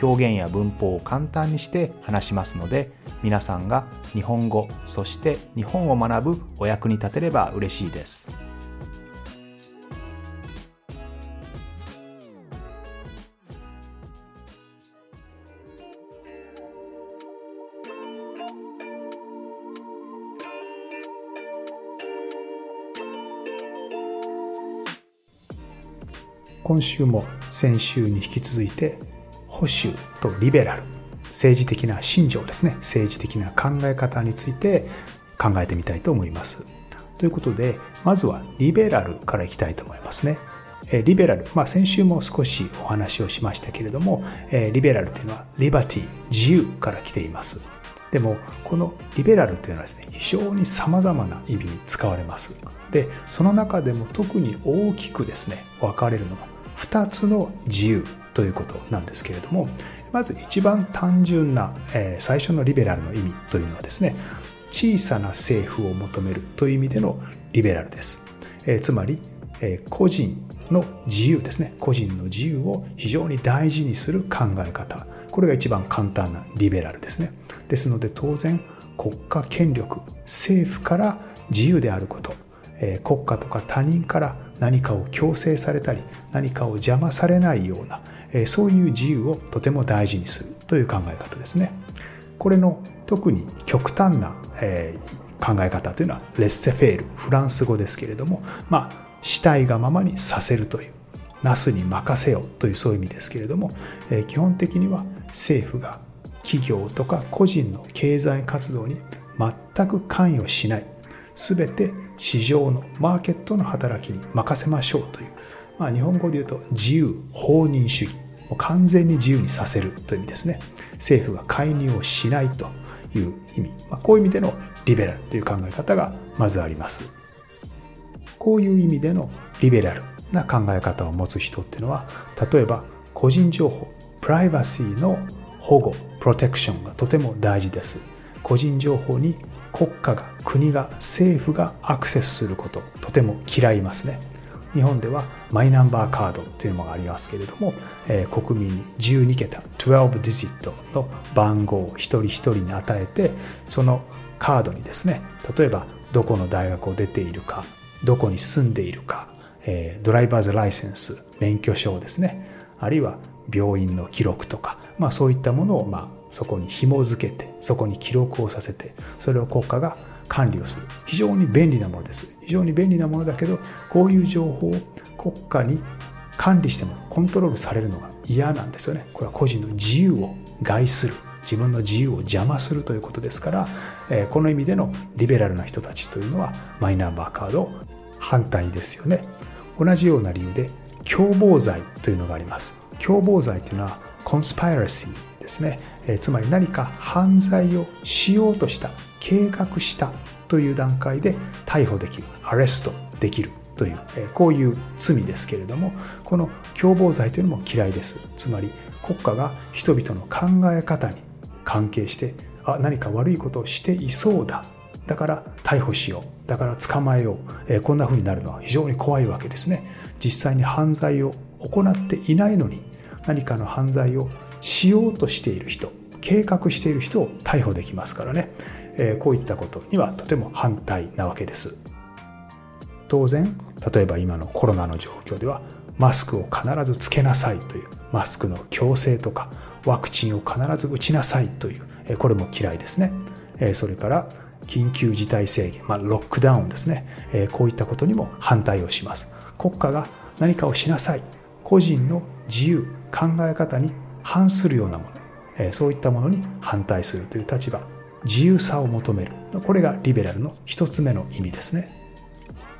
表現や文法を簡単にして話しますので皆さんが日本語そして日本を学ぶお役に立てれば嬉しいです。今週も先週に引き続いて保守とリベラル政治的な信条ですね。政治的な考え方について考えてみたいと思います。ということでまずはリベラルからいきたいと思いますね。リベラル、まあ、先週も少しお話をしましたけれどもリベラルというのはリバティ自由から来ています。でもこのリベラルというのはですね非常に様々な意味に使われます。でその中でも特に大きくですね分かれるのが2つの自由。ということなんですけれどもまず一番単純な、えー、最初のリベラルの意味というのはですね小さな政府を求めるという意味でのリベラルです、えー、つまり、えー、個人の自由ですね。個人の自由を非常に大事にする考え方。これが一番簡単なリベラルですね。ですので当然国家権力政府から自由であること。え国家とか他人から何かを強制されたり何かを邪魔されないようなそういう自由をとても大事にするという考え方ですね。これの特に極端な考え方というのはレッセフェールフランス語ですけれどもまあ死体がままにさせるというなすに任せよというそういう意味ですけれども基本的には政府が企業とか個人の経済活動に全く関与しない全て市場のマーケットの働きに任せましょうという、まあ、日本語で言うと自由放任主義完全に自由にさせるという意味ですね。政府が介入をしないという意味、まあ、こういう意味でのリベラルという考え方がまずあります。こういう意味でのリベラルな考え方を持つ人っていうのは例えば個人情報プライバシーの保護プロテクションがとても大事です。個人情報に国家が国が政府がアクセスすることとても嫌いますね。日本ではマイナンバーカードというのがありますけれども、えー、国民に12桁12ディジットの番号を一人一人に与えてそのカードにですね例えばどこの大学を出ているかどこに住んでいるか、えー、ドライバーズライセンス免許証ですねあるいは病院の記録とか、まあ、そういったものをまあそこに紐付けてそこに記録をさせてそれを国家が管理をする。非常に便利なものです。非常に便利なものだけどこういう情報を国家に管理してもコントロールされるのが嫌なんですよね。これは個人の自由を害する。自分の自由を邪魔するということですから、えこの意味でのリベラルな人たちというのはマイナンバーカード反対ですよね。同じような理由で共謀罪というのがあります。共謀罪というのはコンスパイラシーですね、えつまり何か犯罪をしようとした計画したという段階で逮捕できるアレストできるという、こういう罪ですけれどもこの共謀罪というのも嫌いです。つまり国家が人々の考え方に関係してあ何か悪いことをしていそうだ。だから逮捕しよう。だから捕まえよう、えこんな風になるのは非常に怖いわけですね実際に犯罪を行っていないのに何かの犯罪をしようとしている人計画している人を逮捕できますからね、え、こういったことにはとても反対なわけです。当然例えば今のコロナの状況ではマスクを必ずつけなさいというマスクの強制とかワクチンを必ず打ちなさいという、これも嫌いですね、それから緊急事態宣言、まあ、ロックダウンですね、こういったことにも反対をします。国家が何かをしなさい。個人の自由考え方に反するようなもの、そういったものに反対するという立場、自由さを求める。これがリベラルの一つ目の意味ですね。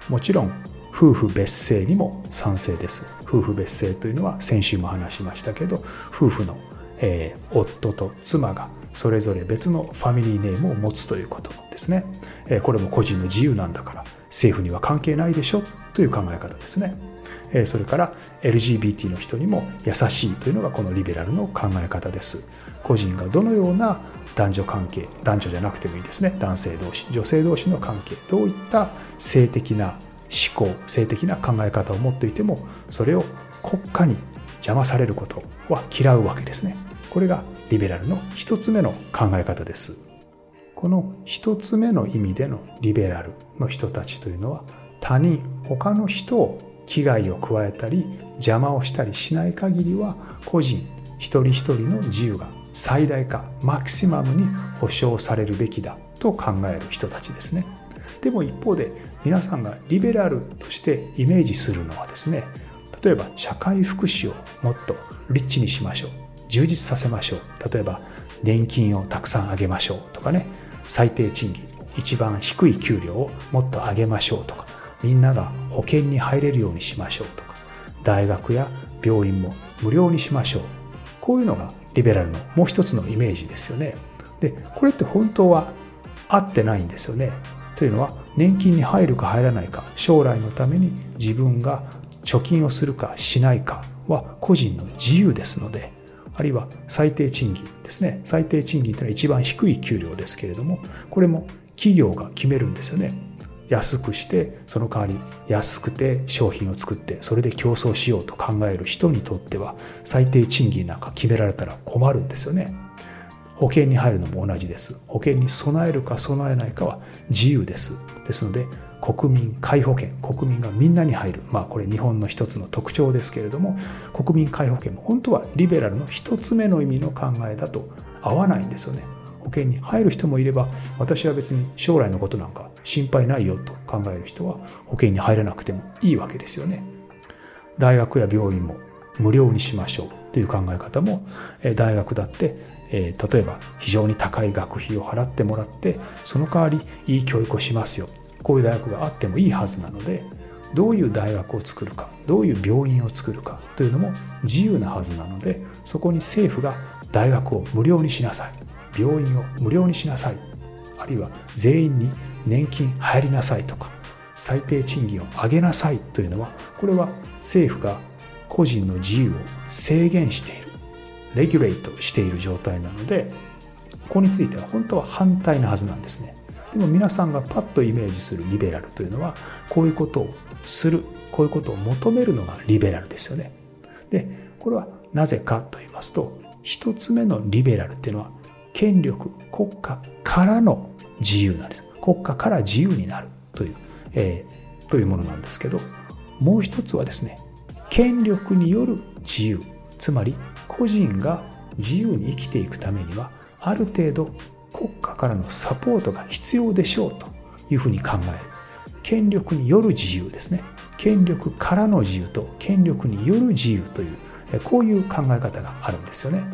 もちろん、夫婦別姓にも賛成です。夫婦別姓というのは先週も話しましたけど、夫婦の、えー、夫と妻がそれぞれ別のファミリーネームを持つということですねえ。これも個人の自由なんだから政府には関係ないでしょという考え方ですね。それから LGBT の人にも優しいというのがこのリベラルの考え方です。個人がどのような男女関係、男女じゃなくてもいいですね。男性同士、女性同士の関係、どういった性的な思考、性的な考え方を持っていても、それを国家に邪魔されることは嫌うわけですね。これがリベラルの一つ目の考え方です。この一つ目の意味でのリベラルの人たちというのは他人、他の人を危害を加えたり邪魔をしたりしない限りは個人一人一人の自由が最大化マキシマムに保障されるべきだと考える人たちですね。でも一方で皆さんがリベラルとしてイメージするのはですね例えば社会福祉をもっとリッチにしましょう充実させましょう例えば年金をたくさん上げましょうとかね最低賃金一番低い給料をもっと上げましょうとかみんなが保険に入れるようにしましょうとか大学や病院も無料にしましょう。こういうのがリベラルのもう一つのイメージですよね。でこれって本当は合ってないんですよね。というのは年金に入るか入らないか将来のために自分が貯金をするかしないかは個人の自由ですのであるいは最低賃金ですね。最低賃金というのは一番低い給料ですけれどもこれも企業が決めるんですよね。安くしてその代わり安くて商品を作ってそれで競争しようと考える人にとっては最低賃金なんか決められたら困るんですよね。保険に入るのも同じです。保険に備えるか備えないかは自由です。ですので国民皆保険国民がみんなに入るまあこれ日本の一つの特徴ですけれども国民皆保険も本当はリベラルの一つ目の意味の考えだと合わないんですよね。保険に入る人もいれば私は別に将来のことなんか心配ないよと考える人は保険に入らなくてもいいわけですよね。大学や病院も無料にしましょうという考え方も大学だって例えば非常に高い学費を払ってもらってその代わりいい教育をしますよ。こういう大学があってもいいはずなのでどういう大学を作るかどういう病院を作るかというのも自由なはずなのでそこに政府が大学を無料にしなさい。病院を無料にしなさい。あるいは全員に年金入りなさいとか最低賃金を上げなさいというのはこれは政府が個人の自由を制限しているレギュレートしている状態なのでここについては本当は反対なはずなんですね。でも皆さんがパッとイメージするリベラルというのはこういうことをするこういうことを求めるのがリベラルですよね。でこれはなぜかと言いますと一つ目のリベラルっていうのは権力国家からの自由なんです。国家から自由になるという、えー、というものなんですけどもう一つはですね権力による自由。つまり個人が自由に生きていくためにはある程度国家からのサポートが必要でしょうというふうに考える。権力による自由ですね。権力からの自由と権力による自由というこういう考え方があるんですよね。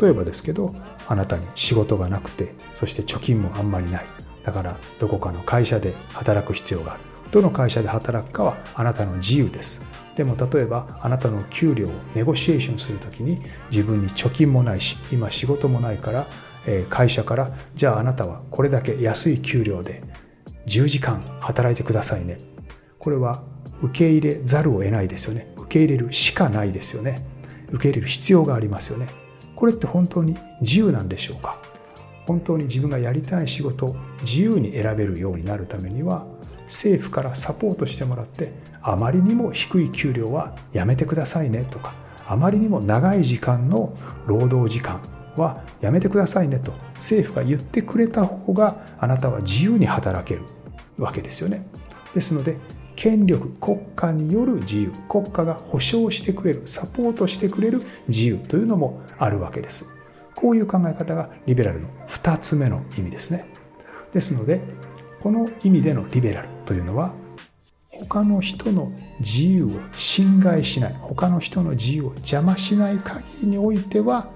例えばですけどあなたに仕事がなくてそして貯金もあんまりない。だからどこかの会社で働く必要がある。どの会社で働くかはあなたの自由です。でも例えばあなたの給料をネゴシエーションするときに自分に貯金もないし今仕事もないから会社からじゃああなたはこれだけ安い給料で10時間働いてくださいね。これは受け入れざるを得ないですよね。受け入れるしかないですよね。受け入れる必要がありますよね。これって本当に自由なんでしょうか？本当に自分がやりたい仕事を自由に選べるようになるためには政府からサポートしてもらってあまりにも低い給料はやめてくださいねとかあまりにも長い時間の労働時間はやめてくださいねと政府が言ってくれた方があなたは自由に働けるわけですよね。ですので権力国家による自由国家が保障してくれるサポートしてくれる自由というのもあるわけです。こういう考え方がリベラルの2つ目の意味ですね。ですのでこの意味でのリベラルというのは他の人の自由を侵害しない他の人の自由を邪魔しない限りにおいては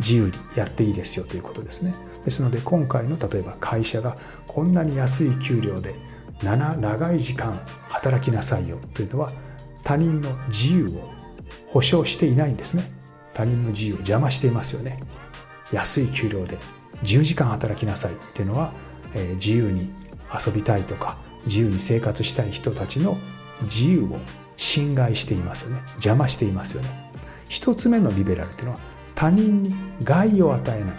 自由にやっていいですよということですね。ですので今回の例えば会社がこんなに安い給料で7長い時間働きなさいよ。というのは他人の自由を保障していないんですね。他人の自由を邪魔していますよね。安い給料で10時間働きなさい。っていうのは、えー、自由に遊びたいとか自由に生活したい人たちの自由を侵害していますよね。邪魔していますよね。一つ目のリベラルっていうのは他人に害を与えない。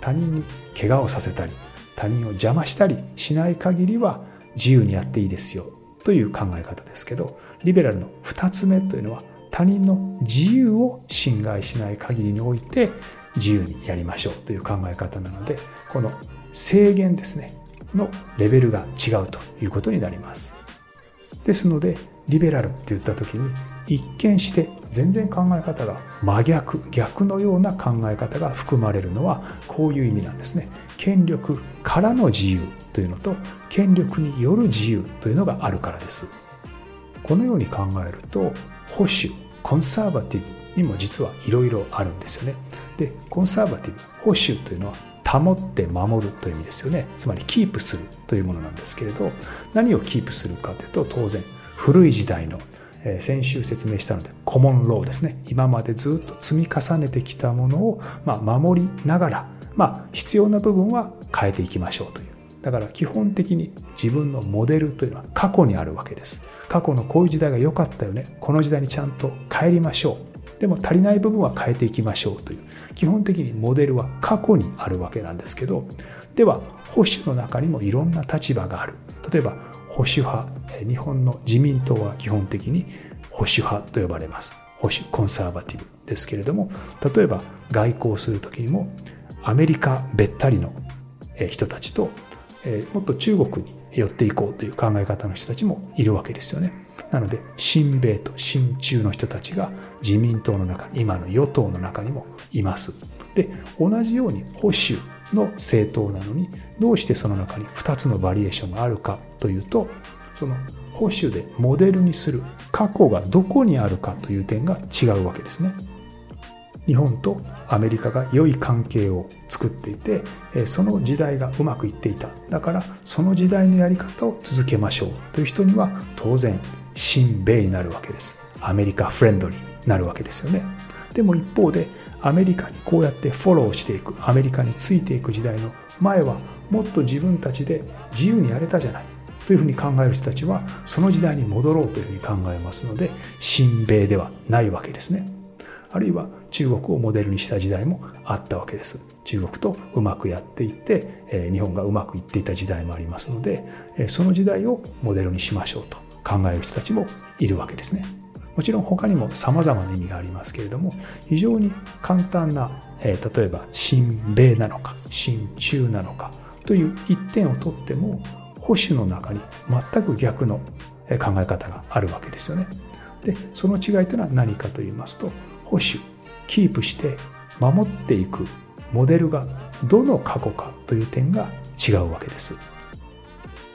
他人に怪我をさせたり他人を邪魔したりしない限りは自由にやっていいですよ。という考え方ですけどリベラルの二つ目というのは他人の自由を侵害しない限りにおいて自由にやりましょう。という考え方なのでこの制限ですね。のレベルが違うということになります。ですのでリベラルって言った時に一見して全然考え方が真逆逆のような考え方が含まれるのはこういう意味なんですね。権力からの自由。というのと権力による自由というのがあるからです。このように考えると保守コンサーバティブにも実はいろいろあるんですよね。でコンサーバティブ保守というのは保って守るという意味ですよね。つまりキープするというものなんですけれど何をキープするかというと当然古い時代の先週説明したのでコモンローですね。今までずっと積み重ねてきたものを、まあ、守りながら、まあ、必要な部分は変えていきましょうというだから基本的に自分のモデルというのは過去にあるわけです。過去のこういう時代が良かったよね。この時代にちゃんと帰りましょう。でも足りない部分は変えていきましょうという。基本的にモデルは過去にあるわけなんですけどでは保守の中にもいろんな立場がある。例えば保守派。日本の自民党は基本的に保守派と呼ばれます。保守コンサーバティブですけれども例えば外交する時にもアメリカべったりの人たちとえもっと中国に寄っていこうという考え方の人たちもいるわけですよね。なので親米と親中の人たちが自民党の中今の与党の中にもいます。で同じように保守の政党なのにどうしてその中に2つのバリエーションがあるかというとその保守でモデルにする過去がどこにあるかという点が違うわけですね。日本とアメリカが良い関係を作っていてその時代がうまくいっていた。だからその時代のやり方を続けましょう。という人には当然親米になるわけです。アメリカフレンドになるわけですよね。でも一方でアメリカにこうやってフォローしていくアメリカについていく時代の前はもっと自分たちで自由にやれたじゃない。というふうに考える人たちはその時代に戻ろうというふうに考えますので親米ではないわけですね。あるいは中国をモデルにした時代もあったわけです。中国とうまくやっていって、日本がうまくいっていた時代もありますので、その時代をモデルにしましょうと考える人たちもいるわけですね。もちろん他にも様々な意味がありますけれども、非常に簡単な、例えば親米なのか、親中なのかという一点をとっても、保守の中に全く逆の考え方があるわけですよね。で、その違いというのは何かと言いますと、保守キープして守っていくモデルがどの過去かという点が違うわけです。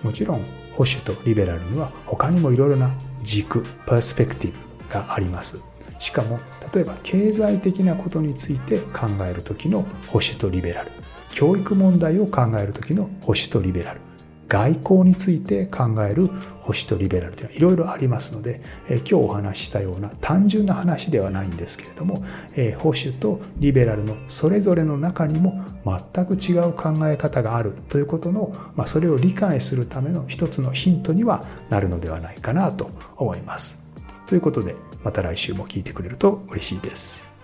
もちろん保守とリベラルには他にもいろいろな軸パースペクティブがあります。しかも例えば経済的なことについて考える時の保守とリベラル。教育問題を考える時の保守とリベラル。外交について考える保守とリベラルというのはいろいろありますので、え今日お話ししたような単純な話ではないんですけれども、え保守とリベラルのそれぞれの中にも全く違う考え方があるということの、まあ、それを理解するための一つのヒントにはなるのではないかなと思います。ということで、また来週も聞いてくれると嬉しいです。